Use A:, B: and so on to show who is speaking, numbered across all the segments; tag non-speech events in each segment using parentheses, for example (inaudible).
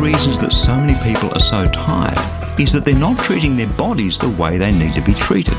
A: Reasons that so many people are so tired is that they're not treating their bodies the way they need to be treated.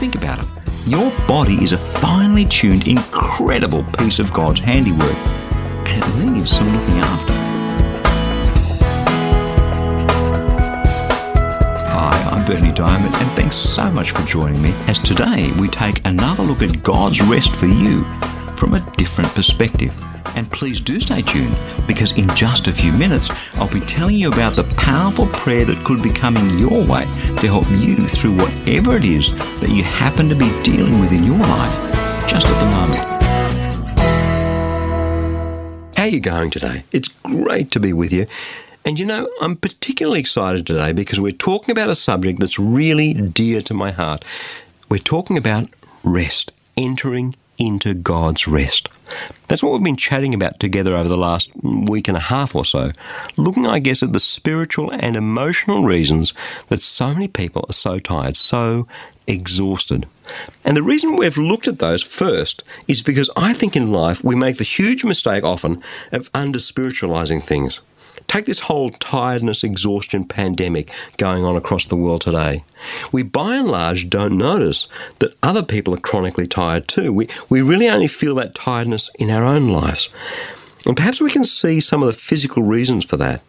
A: Think about it. Your body is a finely tuned, incredible piece of God's handiwork, and it needs some looking after. Hi, I'm Bernie Dymet, and thanks so much for joining me as today we take another look at God's rest for you from a different perspective. And please do stay tuned because in just a few minutes I'll be telling you about the powerful prayer that could be coming your way to help you through whatever it is that you happen to be dealing with in your life just at the moment. How are you going today? It's great to be with you. And you know, I'm particularly excited today because we're talking about a subject that's really dear to my heart. We're talking about rest, entering into God's rest. That's what we've been chatting about together over the last week and a half or so, looking, I guess, at the spiritual and emotional reasons that so many people are so tired, so exhausted. And the reason we've looked at those first is because I think in life we make the huge mistake often of under spiritualizing things. Take this whole tiredness, exhaustion pandemic going on across the world today. We by and large don't notice that other people are chronically tired too. We, we really only feel that tiredness in our own lives. And perhaps we can see some of the physical reasons for that.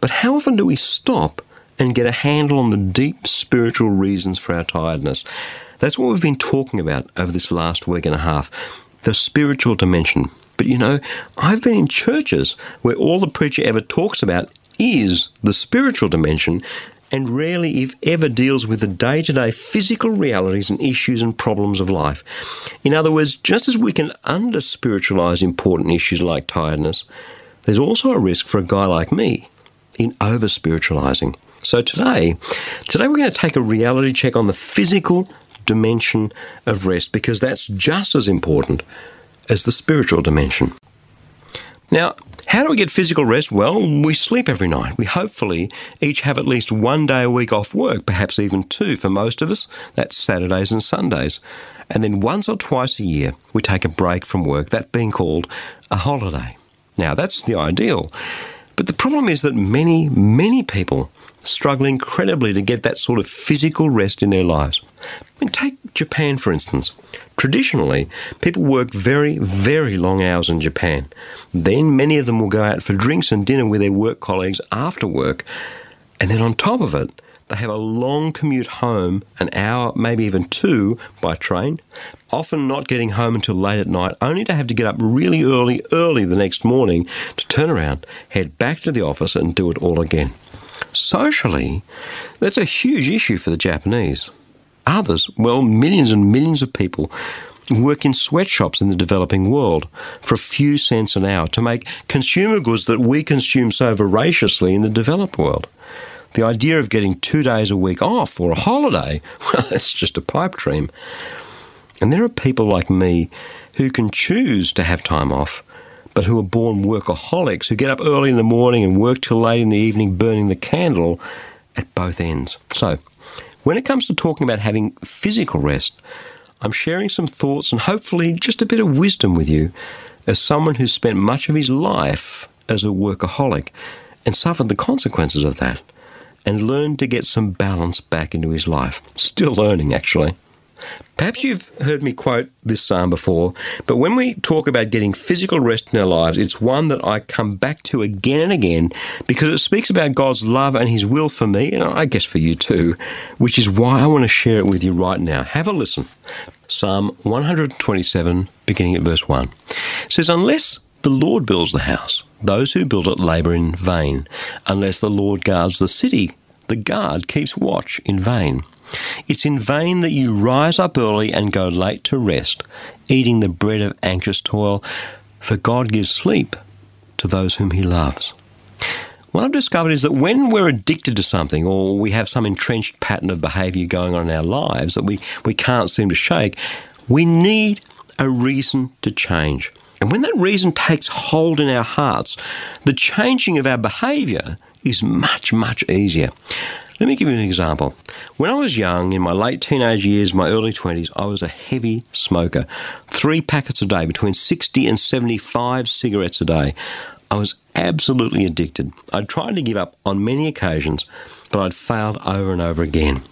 A: But how often do we stop and get a handle on the deep spiritual reasons for our tiredness? That's what we've been talking about over this last week and a half the spiritual dimension. But you know, I've been in churches where all the preacher ever talks about is the spiritual dimension and rarely, if ever, deals with the day to day physical realities and issues and problems of life. In other words, just as we can under spiritualize important issues like tiredness, there's also a risk for a guy like me in over spiritualizing. So today, today we're going to take a reality check on the physical dimension of rest because that's just as important as the spiritual dimension. Now, how do we get physical rest? Well, we sleep every night. We hopefully each have at least one day a week off work, perhaps even two for most of us. That's Saturdays and Sundays. And then once or twice a year, we take a break from work, that being called a holiday. Now, that's the ideal. But the problem is that many, many people struggle incredibly to get that sort of physical rest in their lives. I mean, take Japan, for instance. Traditionally, people work very, very long hours in Japan. Then many of them will go out for drinks and dinner with their work colleagues after work. And then on top of it, they have a long commute home, an hour, maybe even two, by train, often not getting home until late at night, only to have to get up really early, early the next morning to turn around, head back to the office, and do it all again. Socially, that's a huge issue for the Japanese. Others, well, millions and millions of people work in sweatshops in the developing world for a few cents an hour to make consumer goods that we consume so voraciously in the developed world. The idea of getting two days a week off or a holiday, (laughs) well, that's just a pipe dream. And there are people like me who can choose to have time off, but who are born workaholics who get up early in the morning and work till late in the evening burning the candle at both ends. So, when it comes to talking about having physical rest, I'm sharing some thoughts and hopefully just a bit of wisdom with you as someone who's spent much of his life as a workaholic and suffered the consequences of that and learned to get some balance back into his life. Still learning, actually. Perhaps you've heard me quote this psalm before, but when we talk about getting physical rest in our lives, it's one that I come back to again and again because it speaks about God's love and His will for me, and I guess for you too, which is why I want to share it with you right now. Have a listen. Psalm 127, beginning at verse 1, says, Unless the Lord builds the house, those who build it labour in vain. Unless the Lord guards the city, the guard keeps watch in vain. It's in vain that you rise up early and go late to rest, eating the bread of anxious toil, for God gives sleep to those whom he loves. What I've discovered is that when we're addicted to something or we have some entrenched pattern of behaviour going on in our lives that we, we can't seem to shake, we need a reason to change. And when that reason takes hold in our hearts, the changing of our behaviour is much, much easier. Let me give you an example. When I was young, in my late teenage years, my early 20s, I was a heavy smoker. Three packets a day, between 60 and 75 cigarettes a day. I was absolutely addicted. I'd tried to give up on many occasions, but I'd failed over and over again.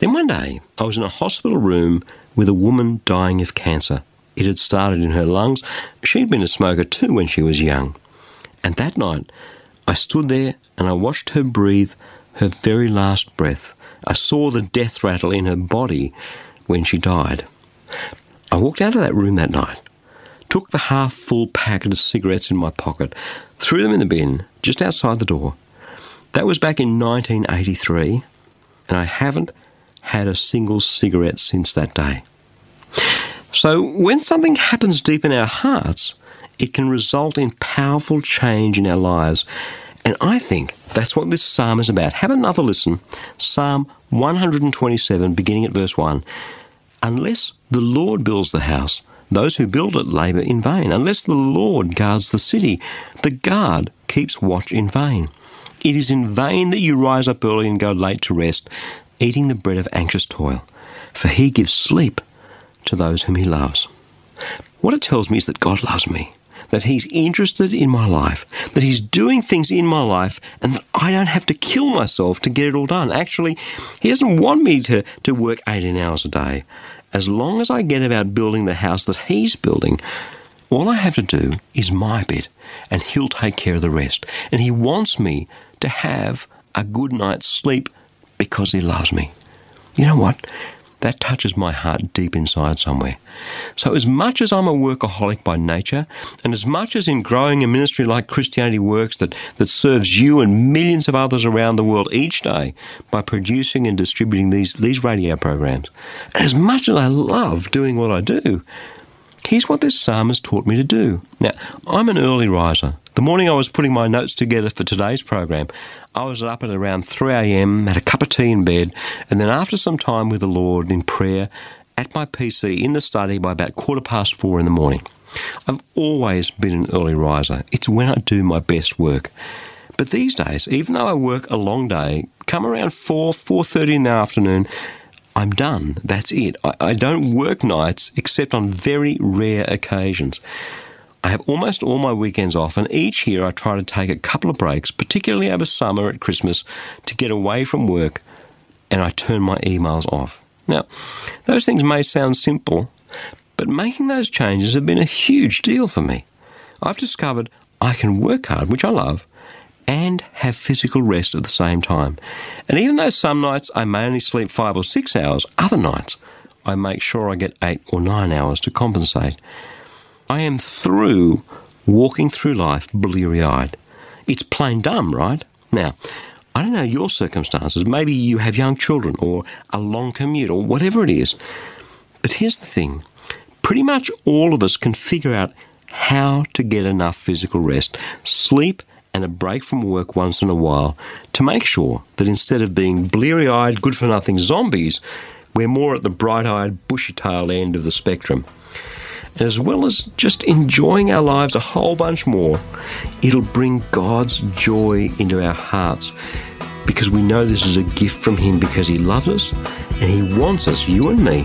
A: Then one day, I was in a hospital room with a woman dying of cancer. It had started in her lungs. She'd been a smoker too when she was young. And that night, I stood there and I watched her breathe her very last breath. I saw the death rattle in her body when she died. I walked out of that room that night, took the half full packet of cigarettes in my pocket, threw them in the bin just outside the door. That was back in 1983, and I haven't had a single cigarette since that day. So, when something happens deep in our hearts, it can result in powerful change in our lives. And I think that's what this psalm is about. Have another listen. Psalm 127, beginning at verse 1. Unless the Lord builds the house, those who build it labour in vain. Unless the Lord guards the city, the guard keeps watch in vain. It is in vain that you rise up early and go late to rest, eating the bread of anxious toil, for he gives sleep to those whom he loves. What it tells me is that God loves me, that he's interested in my life, that he's doing things in my life, and that I don't have to kill myself to get it all done. Actually, he doesn't want me to, to work 18 hours a day. As long as I get about building the house that he's building, all I have to do is my bit, and he'll take care of the rest. And he wants me to have a good night's sleep because he loves me. You know what? That touches my heart deep inside somewhere. So, as much as I'm a workaholic by nature, and as much as in growing a ministry like Christianity Works that, that serves you and millions of others around the world each day by producing and distributing these, these radio programs, and as much as I love doing what I do, here's what this psalm has taught me to do. Now, I'm an early riser. The morning I was putting my notes together for today's program, I was up at around 3 a.m., had a cup of tea in bed, and then after some time with the Lord in prayer, at my PC in the study by about quarter past four in the morning. I've always been an early riser. It's when I do my best work. But these days, even though I work a long day, come around 4, 4.30 in the afternoon, I'm done. That's it. I, I don't work nights except on very rare occasions. I have almost all my weekends off, and each year I try to take a couple of breaks, particularly over summer at Christmas, to get away from work and I turn my emails off. Now, those things may sound simple, but making those changes have been a huge deal for me. I've discovered I can work hard, which I love, and have physical rest at the same time. And even though some nights I may only sleep five or six hours, other nights I make sure I get eight or nine hours to compensate. I am through walking through life bleary eyed. It's plain dumb, right? Now, I don't know your circumstances. Maybe you have young children or a long commute or whatever it is. But here's the thing pretty much all of us can figure out how to get enough physical rest, sleep, and a break from work once in a while to make sure that instead of being bleary eyed, good for nothing zombies, we're more at the bright eyed, bushy tailed end of the spectrum as well as just enjoying our lives a whole bunch more, it'll bring God's joy into our hearts because we know this is a gift from Him because He loves us and He wants us, you and me,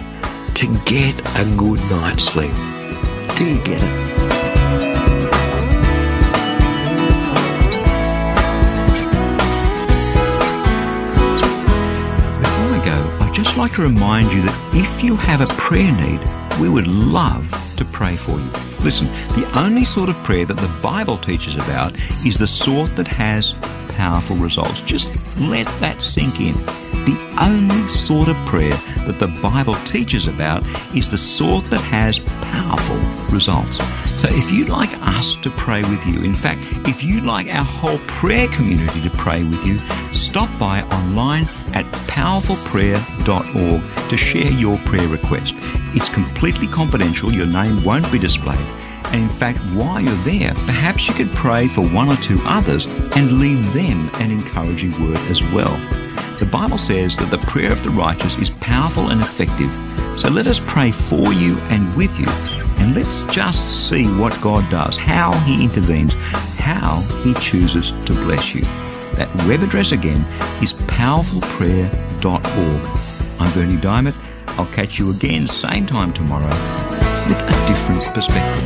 A: to get a good night's sleep. Do you get it?
B: Before I go, I'd just like to remind you that if you have a prayer need, we would love to pray for you. Listen, the only sort of prayer that the Bible teaches about is the sort that has powerful results. Just let that sink in. The only sort of prayer that the Bible teaches about is the sort that has powerful results. So if you'd like us to pray with you, in fact, if you'd like our whole prayer community to pray with you, stop by online at powerfulprayer.org to share your prayer request. It's completely confidential, your name won't be displayed,
A: And in fact, while you're there, perhaps you could pray for one or two others and leave them an encouraging word as well. The Bible says that the prayer of the righteous is powerful and effective. So let us pray for you and with you. And let's just see what God does, how He intervenes, how He chooses to bless you. That web address again is powerfulprayer.org. I'm Bernie Dymet. I'll catch you again same time tomorrow with a different perspective.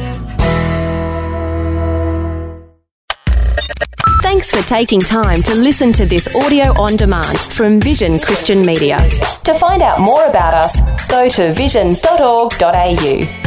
C: Thanks for taking time to listen to this audio on demand from Vision Christian Media. To find out more about us, go to vision.org.au.